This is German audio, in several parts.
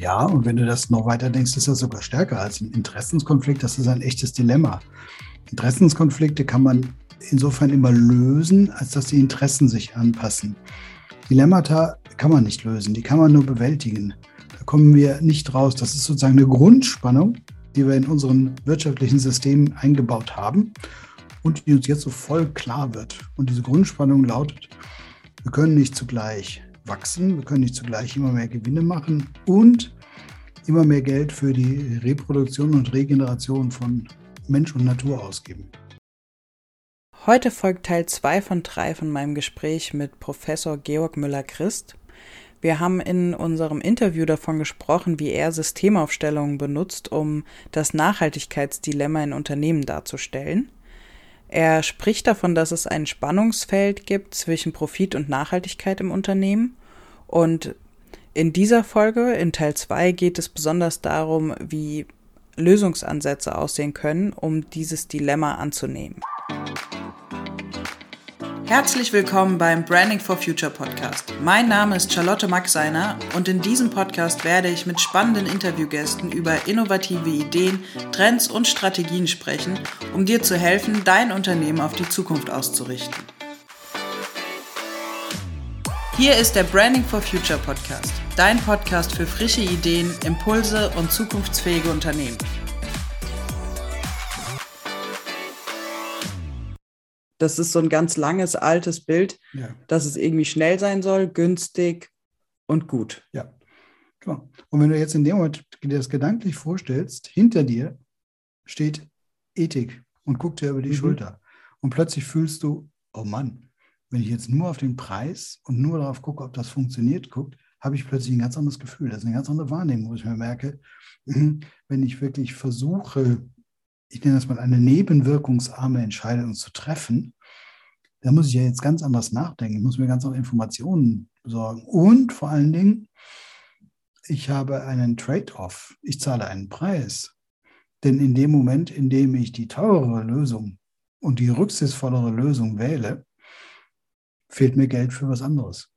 Ja, und wenn du das noch weiter denkst, ist das sogar stärker als ein Interessenskonflikt. Das ist ein echtes Dilemma. Interessenskonflikte kann man insofern immer lösen, als dass die Interessen sich anpassen. Dilemmata kann man nicht lösen, die kann man nur bewältigen. Da kommen wir nicht raus. Das ist sozusagen eine Grundspannung, die wir in unseren wirtschaftlichen Systemen eingebaut haben und die uns jetzt so voll klar wird. Und diese Grundspannung lautet, wir können nicht zugleich wachsen, wir können nicht zugleich immer mehr Gewinne machen und immer mehr Geld für die Reproduktion und Regeneration von Mensch und Natur ausgeben. Heute folgt Teil 2 von 3 von meinem Gespräch mit Professor Georg Müller-Christ. Wir haben in unserem Interview davon gesprochen, wie er Systemaufstellungen benutzt, um das Nachhaltigkeitsdilemma in Unternehmen darzustellen. Er spricht davon, dass es ein Spannungsfeld gibt zwischen Profit und Nachhaltigkeit im Unternehmen. Und in dieser Folge, in Teil 2, geht es besonders darum, wie Lösungsansätze aussehen können, um dieses Dilemma anzunehmen. Herzlich willkommen beim Branding for Future Podcast. Mein Name ist Charlotte Maxeiner und in diesem Podcast werde ich mit spannenden Interviewgästen über innovative Ideen, Trends und Strategien sprechen, um dir zu helfen, dein Unternehmen auf die Zukunft auszurichten. Hier ist der Branding for Future Podcast, dein Podcast für frische Ideen, Impulse und zukunftsfähige Unternehmen. Das ist so ein ganz langes, altes Bild, ja. dass es irgendwie schnell sein soll, günstig und gut. Ja, genau. Und wenn du jetzt in dem Moment dir das gedanklich vorstellst, hinter dir steht Ethik und guckt dir über die mhm. Schulter. Und plötzlich fühlst du, oh Mann, wenn ich jetzt nur auf den Preis und nur darauf gucke, ob das funktioniert, guckt, habe ich plötzlich ein ganz anderes Gefühl. Das ist eine ganz andere Wahrnehmung, wo ich mir merke, wenn ich wirklich versuche, ich nenne das mal eine nebenwirkungsarme Entscheidung zu treffen, da muss ich ja jetzt ganz anders nachdenken. Ich muss mir ganz andere Informationen besorgen. Und vor allen Dingen, ich habe einen Trade-off. Ich zahle einen Preis. Denn in dem Moment, in dem ich die teurere Lösung und die rücksichtsvollere Lösung wähle, fehlt mir Geld für was anderes.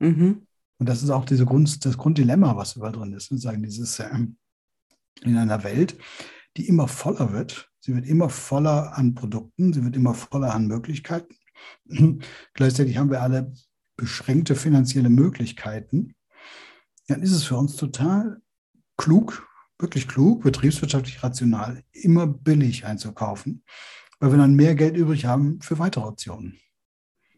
Mhm. Und das ist auch diese Grund, das Grunddilemma, was überall drin ist. Sozusagen dieses äh, in einer Welt, die immer voller wird. Sie wird immer voller an Produkten, sie wird immer voller an Möglichkeiten. Gleichzeitig haben wir alle beschränkte finanzielle Möglichkeiten. Dann ist es für uns total klug, wirklich klug, betriebswirtschaftlich rational, immer billig einzukaufen, weil wir dann mehr Geld übrig haben für weitere Optionen.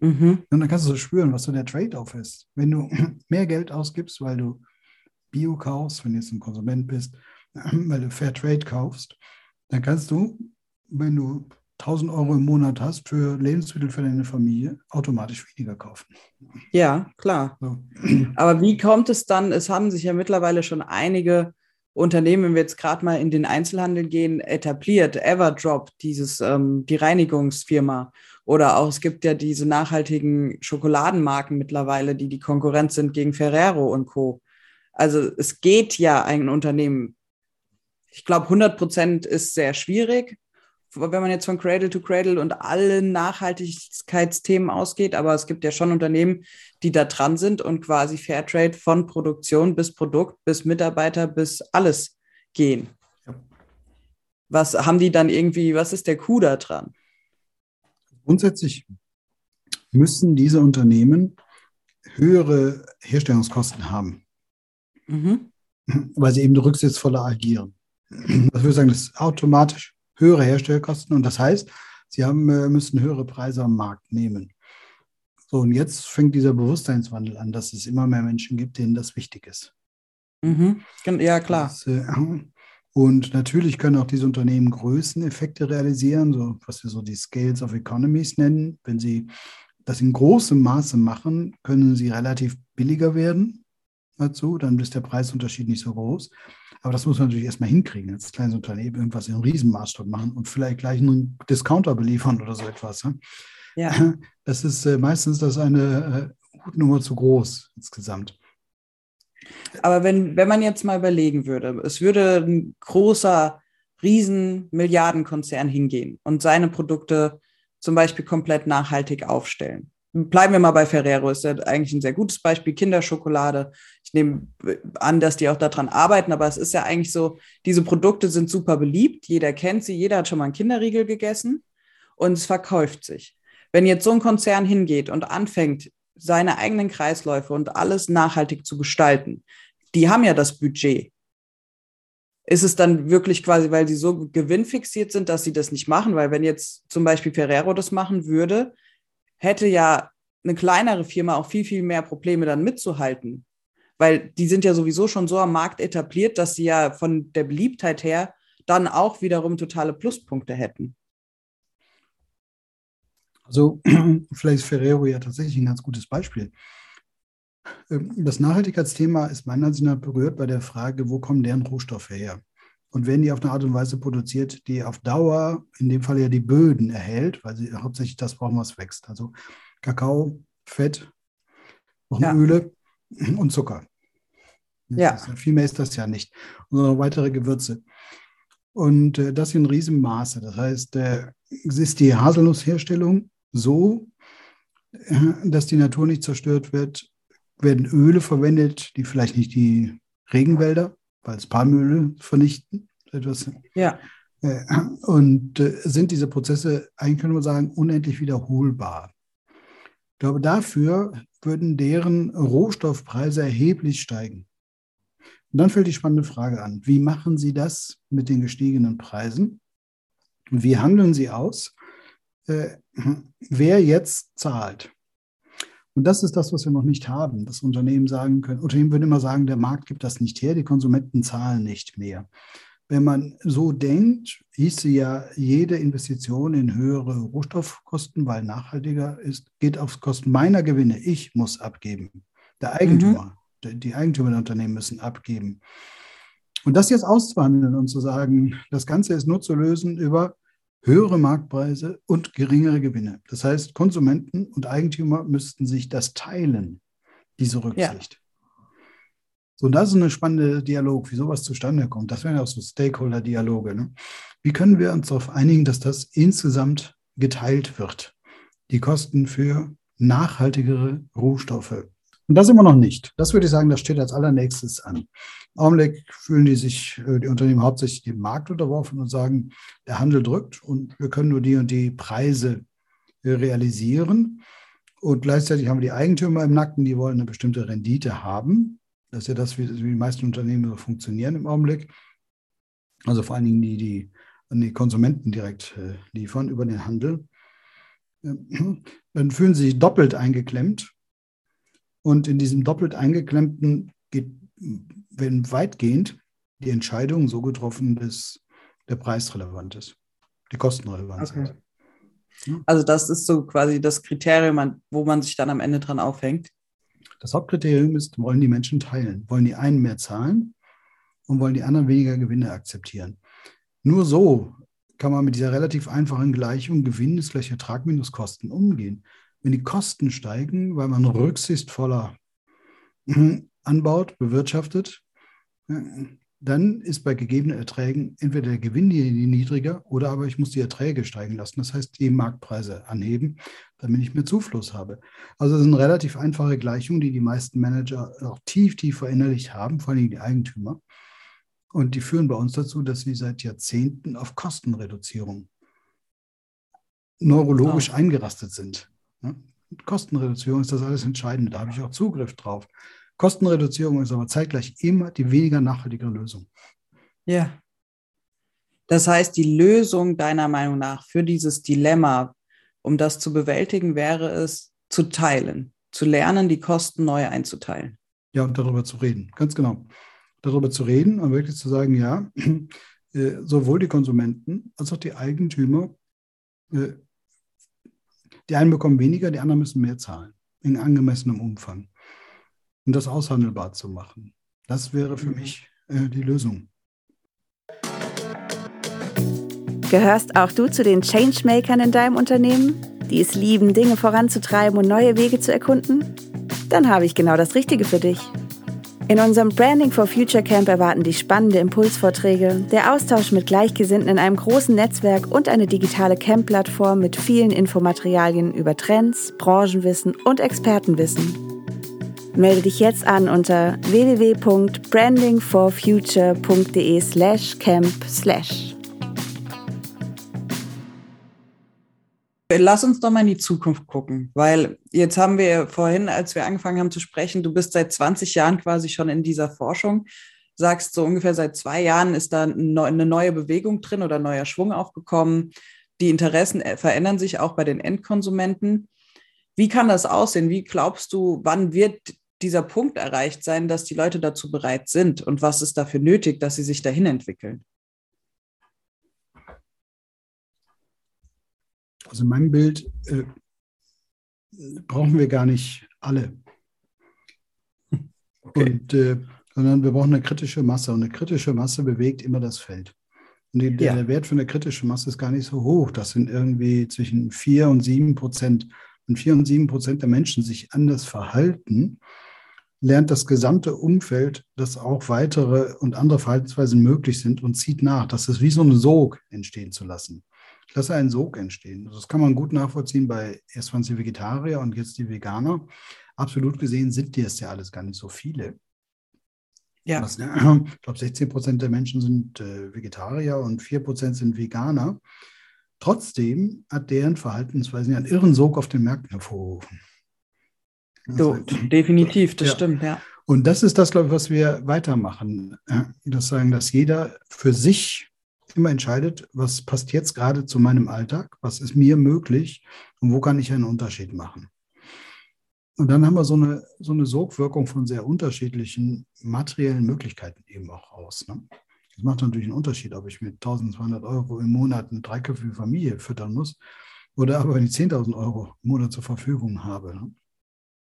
Mhm. Und dann kannst du so spüren, was so der Trade-off ist. Wenn du mehr Geld ausgibst, weil du Bio kaufst, wenn du jetzt ein Konsument bist, weil du Fair Trade kaufst, dann kannst du, wenn du 1000 Euro im Monat hast für Lebensmittel für deine Familie, automatisch weniger kaufen. Ja, klar. So. Aber wie kommt es dann? Es haben sich ja mittlerweile schon einige Unternehmen, wenn wir jetzt gerade mal in den Einzelhandel gehen, etabliert. Everdrop, dieses, ähm, die Reinigungsfirma. Oder auch, es gibt ja diese nachhaltigen Schokoladenmarken mittlerweile, die die Konkurrenz sind gegen Ferrero und Co. Also es geht ja ein Unternehmen ich glaube, 100 Prozent ist sehr schwierig, wenn man jetzt von Cradle to Cradle und allen Nachhaltigkeitsthemen ausgeht. Aber es gibt ja schon Unternehmen, die da dran sind und quasi Fairtrade von Produktion bis Produkt, bis Mitarbeiter, bis alles gehen. Ja. Was haben die dann irgendwie, was ist der Coup da dran? Grundsätzlich müssen diese Unternehmen höhere Herstellungskosten haben, mhm. weil sie eben rücksichtsvoller agieren was würde ich sagen, das ist automatisch höhere Herstellkosten und das heißt, sie haben, äh, müssen höhere Preise am Markt nehmen. So, und jetzt fängt dieser Bewusstseinswandel an, dass es immer mehr Menschen gibt, denen das wichtig ist. Mhm. Ja, klar. Das, äh, und natürlich können auch diese Unternehmen Größeneffekte realisieren, so was wir so die Scales of Economies nennen. Wenn sie das in großem Maße machen, können sie relativ billiger werden dazu, dann ist der Preisunterschied nicht so groß. Aber das muss man natürlich erstmal hinkriegen, als kleines Unternehmen irgendwas in Riesenmaßstab machen und vielleicht gleich einen Discounter beliefern oder so etwas. Ja. Das ist äh, meistens das eine äh, Hutnummer zu groß insgesamt. Aber wenn, wenn man jetzt mal überlegen würde, es würde ein großer, riesen Milliardenkonzern hingehen und seine Produkte zum Beispiel komplett nachhaltig aufstellen. Bleiben wir mal bei Ferrero, ist ja eigentlich ein sehr gutes Beispiel, Kinderschokolade. Ich nehme an, dass die auch daran arbeiten, aber es ist ja eigentlich so, diese Produkte sind super beliebt, jeder kennt sie, jeder hat schon mal einen Kinderriegel gegessen und es verkauft sich. Wenn jetzt so ein Konzern hingeht und anfängt, seine eigenen Kreisläufe und alles nachhaltig zu gestalten, die haben ja das Budget. Ist es dann wirklich quasi, weil sie so gewinnfixiert sind, dass sie das nicht machen? Weil wenn jetzt zum Beispiel Ferrero das machen würde, hätte ja eine kleinere Firma auch viel, viel mehr Probleme dann mitzuhalten. Weil die sind ja sowieso schon so am Markt etabliert, dass sie ja von der Beliebtheit her dann auch wiederum totale Pluspunkte hätten. Also vielleicht ist Ferrero ja tatsächlich ein ganz gutes Beispiel. Ähm, das Nachhaltigkeitsthema ist meiner Ansicht nach berührt bei der Frage, wo kommen deren Rohstoffe her? Und werden die auf eine Art und Weise produziert, die auf Dauer, in dem Fall ja die Böden erhält, weil sie hauptsächlich das brauchen, was wächst. Also Kakao, Fett, ja. Öle und Zucker. Ja. Ist, viel mehr ist das ja nicht. Und noch weitere Gewürze. Und äh, das in Riesenmaße. Das heißt, äh, es ist die Haselnussherstellung so, äh, dass die Natur nicht zerstört wird, werden Öle verwendet, die vielleicht nicht die Regenwälder, weil es Palmöle vernichten. Etwas. Ja. Äh, und äh, sind diese Prozesse, eigentlich können wir sagen, unendlich wiederholbar. Ich glaube, dafür würden deren Rohstoffpreise erheblich steigen. Und dann fällt die spannende Frage an, wie machen Sie das mit den gestiegenen Preisen? Wie handeln Sie aus? Äh, wer jetzt zahlt. Und das ist das, was wir noch nicht haben. Das Unternehmen sagen können, Unternehmen würden immer sagen, der Markt gibt das nicht her, die Konsumenten zahlen nicht mehr. Wenn man so denkt, hieße ja jede Investition in höhere Rohstoffkosten, weil nachhaltiger ist, geht auf Kosten meiner Gewinne. Ich muss abgeben. Der Eigentümer, mhm. die Eigentümer der Unternehmen müssen abgeben. Und das jetzt auszuhandeln und zu sagen, das Ganze ist nur zu lösen über höhere Marktpreise und geringere Gewinne. Das heißt, Konsumenten und Eigentümer müssten sich das teilen, diese Rücksicht. Ja. So, und das ist ein spannender Dialog, wie sowas zustande kommt. Das wären ja auch so Stakeholder-Dialoge. Ne? Wie können wir uns darauf einigen, dass das insgesamt geteilt wird? Die Kosten für nachhaltigere Rohstoffe. Und das immer noch nicht. Das würde ich sagen, das steht als allernächstes an. Im Augenblick fühlen die sich, äh, die Unternehmen hauptsächlich dem Markt unterworfen und sagen, der Handel drückt und wir können nur die und die Preise äh, realisieren. Und gleichzeitig haben wir die Eigentümer im Nacken, die wollen eine bestimmte Rendite haben. Das ist ja das, wie, wie die meisten Unternehmen so funktionieren im Augenblick. Also vor allen Dingen die, die an die Konsumenten direkt äh, liefern über den Handel. Dann fühlen sie sich doppelt eingeklemmt und in diesem doppelt eingeklemmten geht, wenn weitgehend die Entscheidung so getroffen, dass der Preis relevant ist, die Kosten relevant okay. sind. Ja. Also das ist so quasi das Kriterium, wo man sich dann am Ende dran aufhängt. Das Hauptkriterium ist, wollen die Menschen teilen? Wollen die einen mehr zahlen und wollen die anderen weniger Gewinne akzeptieren? Nur so kann man mit dieser relativ einfachen Gleichung Gewinn ist gleich Ertrag minus Kosten umgehen. Wenn die Kosten steigen, weil man rücksichtsvoller anbaut, bewirtschaftet, dann ist bei gegebenen Erträgen entweder der Gewinn niedriger oder aber ich muss die Erträge steigen lassen. Das heißt, die Marktpreise anheben, damit ich mehr Zufluss habe. Also das ist eine relativ einfache Gleichung, die die meisten Manager auch tief, tief verinnerlicht haben, vor allem die Eigentümer. Und die führen bei uns dazu, dass sie seit Jahrzehnten auf Kostenreduzierung neurologisch oh. eingerastet sind. Kostenreduzierung ist das alles Entscheidende. Da habe ich auch Zugriff drauf. Kostenreduzierung ist aber zeitgleich immer die weniger nachhaltige Lösung. Ja. Das heißt, die Lösung deiner Meinung nach für dieses Dilemma, um das zu bewältigen, wäre es, zu teilen, zu lernen, die Kosten neu einzuteilen. Ja, und darüber zu reden, ganz genau. Darüber zu reden und wirklich zu sagen, ja, äh, sowohl die Konsumenten als auch die Eigentümer äh, die einen bekommen weniger, die anderen müssen mehr zahlen, in angemessenem Umfang. Und das aushandelbar zu machen, das wäre für mhm. mich äh, die Lösung. Gehörst auch du zu den Changemakern in deinem Unternehmen, die es lieben, Dinge voranzutreiben und neue Wege zu erkunden? Dann habe ich genau das Richtige für dich. In unserem Branding for Future Camp erwarten dich spannende Impulsvorträge, der Austausch mit Gleichgesinnten in einem großen Netzwerk und eine digitale Camp-Plattform mit vielen Infomaterialien über Trends, Branchenwissen und Expertenwissen. Melde dich jetzt an unter www.brandingforfuture.de/camp/. Lass uns doch mal in die Zukunft gucken, weil jetzt haben wir vorhin, als wir angefangen haben zu sprechen, du bist seit 20 Jahren quasi schon in dieser Forschung, sagst so ungefähr seit zwei Jahren ist da eine neue Bewegung drin oder neuer Schwung aufgekommen. Die Interessen äh, verändern sich auch bei den Endkonsumenten. Wie kann das aussehen? Wie glaubst du, wann wird dieser Punkt erreicht sein, dass die Leute dazu bereit sind und was ist dafür nötig, dass sie sich dahin entwickeln? Also in meinem Bild äh, brauchen wir gar nicht alle. Okay. Und, äh, sondern wir brauchen eine kritische Masse. Und eine kritische Masse bewegt immer das Feld. Und die, ja. der Wert für eine kritische Masse ist gar nicht so hoch. Das sind irgendwie zwischen 4 und 7 Prozent. Wenn 4 und 7 Prozent der Menschen sich anders verhalten, lernt das gesamte Umfeld, dass auch weitere und andere Verhaltensweisen möglich sind und zieht nach. Das ist wie so ein Sog entstehen zu lassen. Ich lasse einen Sog entstehen. Das kann man gut nachvollziehen bei erst waren es die Vegetarier und jetzt die Veganer. Absolut gesehen sind die es ja alles gar nicht so viele. Ja. Das, ich glaube, 16 Prozent der Menschen sind äh, Vegetarier und 4 Prozent sind Veganer. Trotzdem hat deren Verhaltensweise einen irren Sog auf den Märkten hervorgerufen. So, definitiv, das ja. stimmt, ja. Und das ist das, glaube ich, was wir weitermachen. Das sagen, dass jeder für sich immer entscheidet, was passt jetzt gerade zu meinem Alltag, was ist mir möglich und wo kann ich einen Unterschied machen. Und dann haben wir so eine, so eine Sogwirkung von sehr unterschiedlichen materiellen Möglichkeiten eben auch aus. Ne? Das macht natürlich einen Unterschied, ob ich mit 1200 Euro im Monat eine dreiköpfige Familie füttern muss oder aber wenn ich 10.000 Euro im Monat zur Verfügung habe. Ne?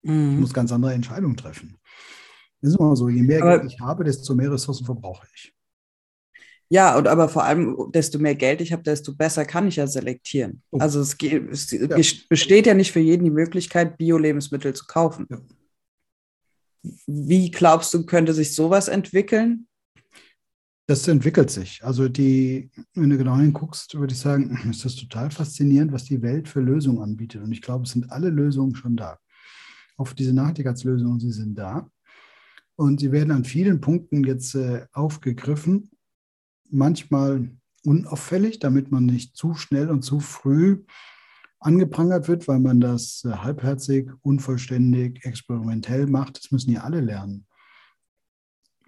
Mhm. Ich muss ganz andere Entscheidungen treffen. Das ist immer so, je mehr aber, Geld ich habe, desto mehr Ressourcen verbrauche ich. Ja, und aber vor allem, desto mehr Geld ich habe, desto besser kann ich ja selektieren. Oh. Also es, es ja. besteht ja nicht für jeden die Möglichkeit, Bio-Lebensmittel zu kaufen. Ja. Wie glaubst du, könnte sich sowas entwickeln? Das entwickelt sich. Also die, wenn du genau hinguckst, würde ich sagen, ist das total faszinierend, was die Welt für Lösungen anbietet. Und ich glaube, es sind alle Lösungen schon da auf diese Nachhaltigkeitslösungen, sie sind da. Und sie werden an vielen Punkten jetzt äh, aufgegriffen, manchmal unauffällig, damit man nicht zu schnell und zu früh angeprangert wird, weil man das äh, halbherzig, unvollständig, experimentell macht. Das müssen ja alle lernen.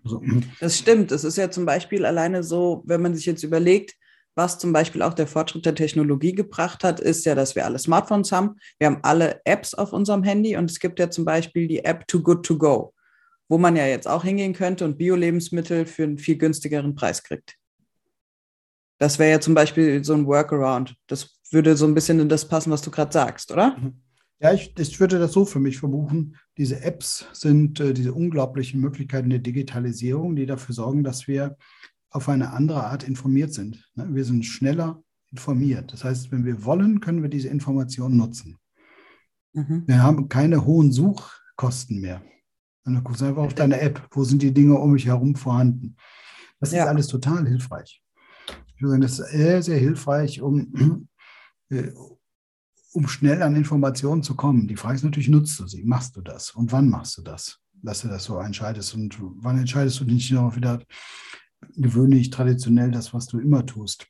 So. Das stimmt. Es ist ja zum Beispiel alleine so, wenn man sich jetzt überlegt, was zum Beispiel auch der Fortschritt der Technologie gebracht hat, ist ja, dass wir alle Smartphones haben. Wir haben alle Apps auf unserem Handy und es gibt ja zum Beispiel die App Too Good To Go, wo man ja jetzt auch hingehen könnte und Bio-Lebensmittel für einen viel günstigeren Preis kriegt. Das wäre ja zum Beispiel so ein Workaround. Das würde so ein bisschen in das passen, was du gerade sagst, oder? Mhm. Ja, ich, ich würde das so für mich verbuchen. Diese Apps sind äh, diese unglaublichen Möglichkeiten der Digitalisierung, die dafür sorgen, dass wir auf eine andere Art informiert sind. Ne? Wir sind schneller informiert. Das heißt, wenn wir wollen, können wir diese Informationen nutzen. Mhm. Wir haben keine hohen Suchkosten mehr. Und du guckst einfach auf deine App, wo sind die Dinge um mich herum vorhanden. Das ja. ist alles total hilfreich. Ich würde sagen, das ist sehr, sehr hilfreich, um, äh, um schnell an Informationen zu kommen. Die Frage ist natürlich, nutzt du sie? Machst du das? Und wann machst du das? Dass du das so entscheidest. Und wann entscheidest du dich noch wieder gewöhnlich traditionell das, was du immer tust.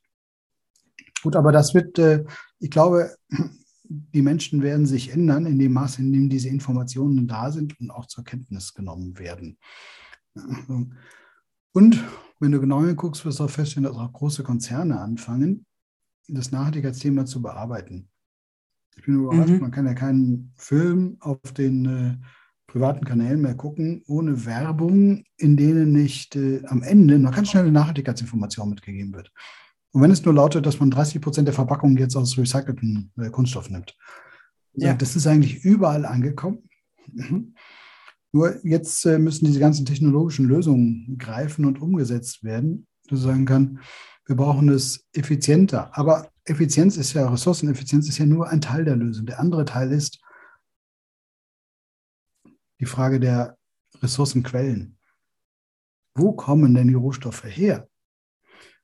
Gut, aber das wird, äh, ich glaube, die Menschen werden sich ändern in dem Maße, in dem diese Informationen da sind und auch zur Kenntnis genommen werden. Und wenn du genau hinguckst, wirst du auch feststellen, dass auch große Konzerne anfangen, das Nachhaltigkeitsthema zu bearbeiten. Ich bin überrascht, mhm. man kann ja keinen Film auf den äh, privaten Kanälen mehr gucken, ohne Werbung, in denen nicht äh, am Ende noch ganz schnell eine Nachhaltigkeitsinformation mitgegeben wird. Und wenn es nur lautet, dass man 30 Prozent der Verpackung jetzt aus recycelten äh, Kunststoff nimmt. Ja. Das ist eigentlich überall angekommen. Nur jetzt äh, müssen diese ganzen technologischen Lösungen greifen und umgesetzt werden, dass sagen kann, wir brauchen es effizienter. Aber Effizienz ist ja, Ressourceneffizienz ist ja nur ein Teil der Lösung. Der andere Teil ist, die Frage der Ressourcenquellen. wo kommen denn die Rohstoffe her?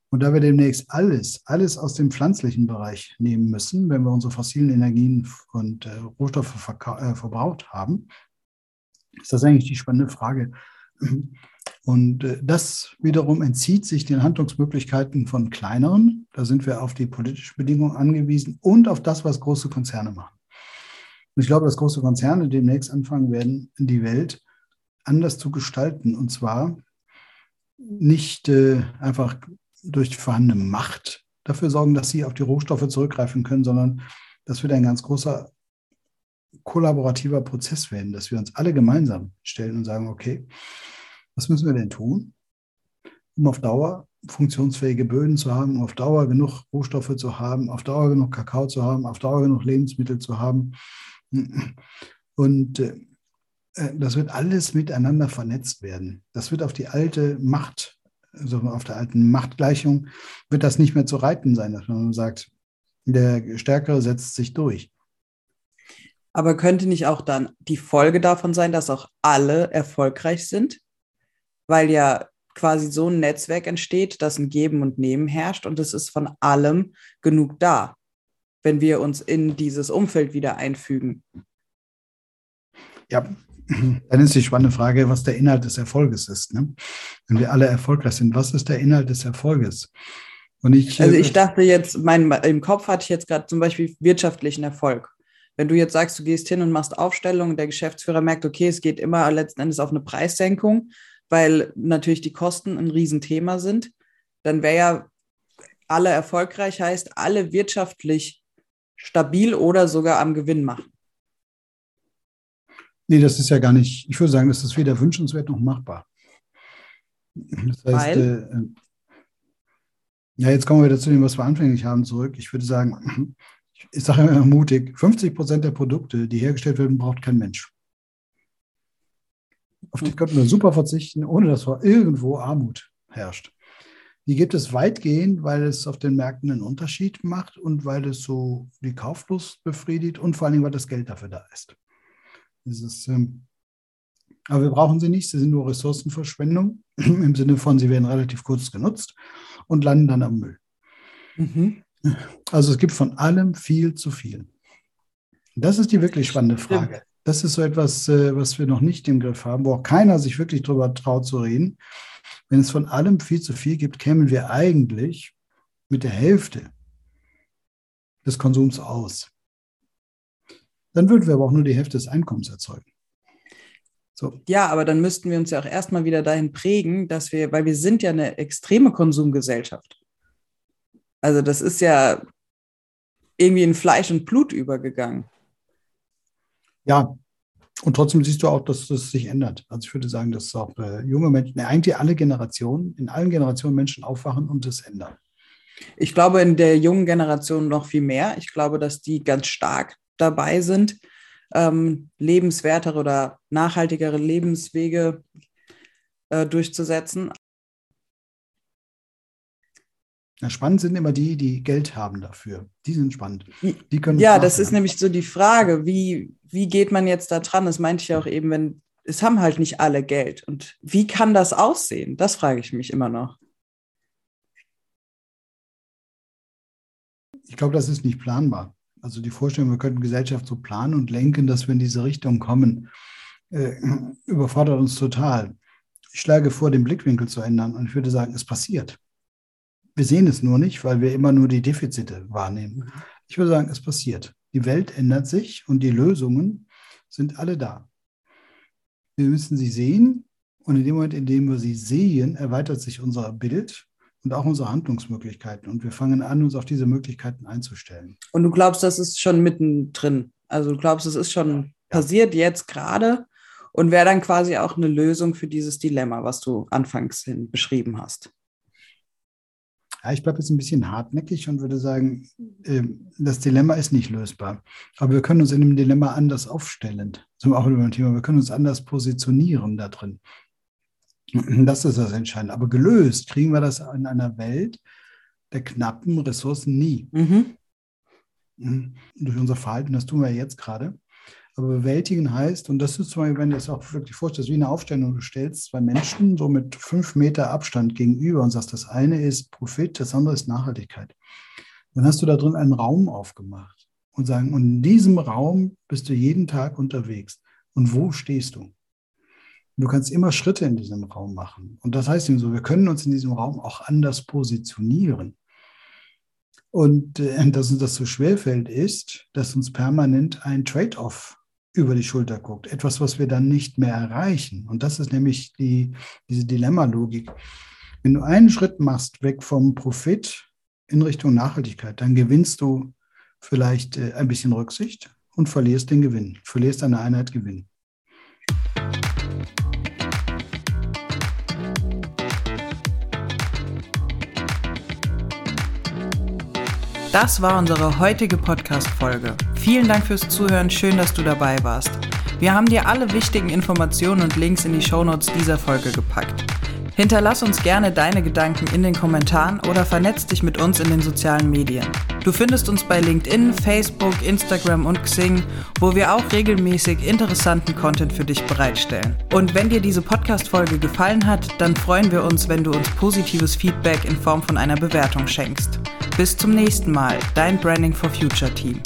Und da wir demnächst alles, alles aus dem pflanzlichen Bereich nehmen müssen, wenn wir unsere fossilen Energien und äh, Rohstoffe äh, verbraucht haben, ist das eigentlich die spannende Frage. Und äh, das wiederum entzieht sich den Handlungsmöglichkeiten von kleineren. Da sind wir auf die politischen Bedingungen angewiesen und auf das, was große Konzerne machen. Und ich glaube, dass große Konzerne demnächst anfangen werden, die Welt anders zu gestalten. Und zwar nicht äh, einfach durch vorhandene Macht dafür sorgen, dass sie auf die Rohstoffe zurückgreifen können, sondern das wird ein ganz großer kollaborativer Prozess werden, dass wir uns alle gemeinsam stellen und sagen, okay, was müssen wir denn tun, um auf Dauer funktionsfähige Böden zu haben, um auf Dauer genug Rohstoffe zu haben, auf Dauer genug Kakao zu haben, auf Dauer genug Lebensmittel zu haben. Und äh, das wird alles miteinander vernetzt werden. Das wird auf die alte Macht also auf der alten Machtgleichung, wird das nicht mehr zu reiten sein, dass man sagt, der Stärkere setzt sich durch. Aber könnte nicht auch dann die Folge davon sein, dass auch alle erfolgreich sind? Weil ja quasi so ein Netzwerk entsteht, dass ein Geben und Nehmen herrscht und es ist von allem genug da, wenn wir uns in dieses Umfeld wieder einfügen. Ja, dann ist die spannende Frage, was der Inhalt des Erfolges ist. Ne? Wenn wir alle erfolgreich sind, was ist der Inhalt des Erfolges? Und ich, also ich äh, dachte jetzt, mein, im Kopf hatte ich jetzt gerade zum Beispiel wirtschaftlichen Erfolg. Wenn du jetzt sagst, du gehst hin und machst Aufstellungen, der Geschäftsführer merkt, okay, es geht immer letzten Endes auf eine Preissenkung, weil natürlich die Kosten ein Riesenthema sind, dann wäre ja alle erfolgreich heißt, alle wirtschaftlich stabil oder sogar am Gewinn machen. Nee, das ist ja gar nicht, ich würde sagen, das ist weder wünschenswert noch machbar. Das heißt, äh, ja, jetzt kommen wir wieder zu dem, was wir anfänglich haben, zurück. Ich würde sagen, ich sage immer mutig, 50 Prozent der Produkte, die hergestellt werden, braucht kein Mensch. Auf die könnten wir super verzichten, ohne dass irgendwo Armut herrscht. Die gibt es weitgehend, weil es auf den Märkten einen Unterschied macht und weil es so die Kauflust befriedigt und vor allen Dingen, weil das Geld dafür da ist. Dieses, ähm, aber wir brauchen sie nicht, sie sind nur Ressourcenverschwendung im Sinne von, sie werden relativ kurz genutzt und landen dann am Müll. Mhm. Also es gibt von allem viel zu viel. Das ist die wirklich spannende Frage. Das ist so etwas, äh, was wir noch nicht im Griff haben, wo auch keiner sich wirklich darüber traut zu reden. Wenn es von allem viel zu viel gibt, kämen wir eigentlich mit der Hälfte des Konsums aus. Dann würden wir aber auch nur die Hälfte des Einkommens erzeugen. So. Ja, aber dann müssten wir uns ja auch erstmal wieder dahin prägen, dass wir, weil wir sind ja eine extreme Konsumgesellschaft. Also das ist ja irgendwie in Fleisch und Blut übergegangen. Ja, und trotzdem siehst du auch, dass das sich ändert. Also ich würde sagen, dass auch äh, junge Menschen, eigentlich alle Generationen, in allen Generationen Menschen aufwachen und es ändern. Ich glaube, in der jungen Generation noch viel mehr. Ich glaube, dass die ganz stark dabei sind, ähm, lebenswertere oder nachhaltigere Lebenswege äh, durchzusetzen. Ja, spannend sind immer die, die Geld haben dafür. Die sind spannend. Die können ja, das ist nämlich so die Frage, wie, wie geht man jetzt da dran? Das meinte ich ja auch eben, wenn es haben halt nicht alle Geld. Und wie kann das aussehen? Das frage ich mich immer noch. Ich glaube, das ist nicht planbar. Also die Vorstellung, wir könnten Gesellschaft so planen und lenken, dass wir in diese Richtung kommen, äh, überfordert uns total. Ich schlage vor, den Blickwinkel zu ändern und ich würde sagen, es passiert. Wir sehen es nur nicht, weil wir immer nur die Defizite wahrnehmen. Ich würde sagen, es passiert. Die Welt ändert sich und die Lösungen sind alle da. Wir müssen sie sehen und in dem Moment, in dem wir sie sehen, erweitert sich unser Bild und auch unsere Handlungsmöglichkeiten. Und wir fangen an, uns auf diese Möglichkeiten einzustellen. Und du glaubst, das ist schon mittendrin. Also du glaubst, es ist schon ja. passiert jetzt gerade und wäre dann quasi auch eine Lösung für dieses Dilemma, was du anfangs hin beschrieben hast. Ja, ich bleibe jetzt ein bisschen hartnäckig und würde sagen, ähm, das Dilemma ist nicht lösbar. Aber wir können uns in dem Dilemma anders aufstellen. Zum auch über ein Thema. Wir können uns anders positionieren da drin. Das ist das Entscheidende. Aber gelöst kriegen wir das in einer Welt der knappen Ressourcen nie. Mhm. mhm. Durch unser Verhalten, das tun wir jetzt gerade. Aber bewältigen heißt, und das ist zum Beispiel, wenn du es auch wirklich vorstellst, wie eine Aufstellung, du stellst zwei Menschen so mit fünf Meter Abstand gegenüber und sagst, das eine ist Profit, das andere ist Nachhaltigkeit. Dann hast du da drin einen Raum aufgemacht und sagen, und in diesem Raum bist du jeden Tag unterwegs. Und wo stehst du? Du kannst immer Schritte in diesem Raum machen. Und das heißt eben so, wir können uns in diesem Raum auch anders positionieren. Und äh, dass uns das so schwerfällt, ist, dass uns permanent ein Trade-off über die Schulter guckt. Etwas, was wir dann nicht mehr erreichen. Und das ist nämlich die, diese Dilemma-Logik. Wenn du einen Schritt machst, weg vom Profit in Richtung Nachhaltigkeit, dann gewinnst du vielleicht äh, ein bisschen Rücksicht und verlierst den Gewinn, verlierst eine Einheit Gewinn. Das war unsere heutige Podcast-Folge. Vielen Dank fürs Zuhören, schön, dass du dabei warst. Wir haben dir alle wichtigen Informationen und Links in die Shownotes dieser Folge gepackt. Hinterlass uns gerne deine Gedanken in den Kommentaren oder vernetz dich mit uns in den sozialen Medien. Du findest uns bei LinkedIn, Facebook, Instagram und Xing, wo wir auch regelmäßig interessanten Content für dich bereitstellen. Und wenn dir diese Podcast-Folge gefallen hat, dann freuen wir uns, wenn du uns positives Feedback in Form von einer Bewertung schenkst. Bis zum nächsten Mal, dein Branding for Future Team.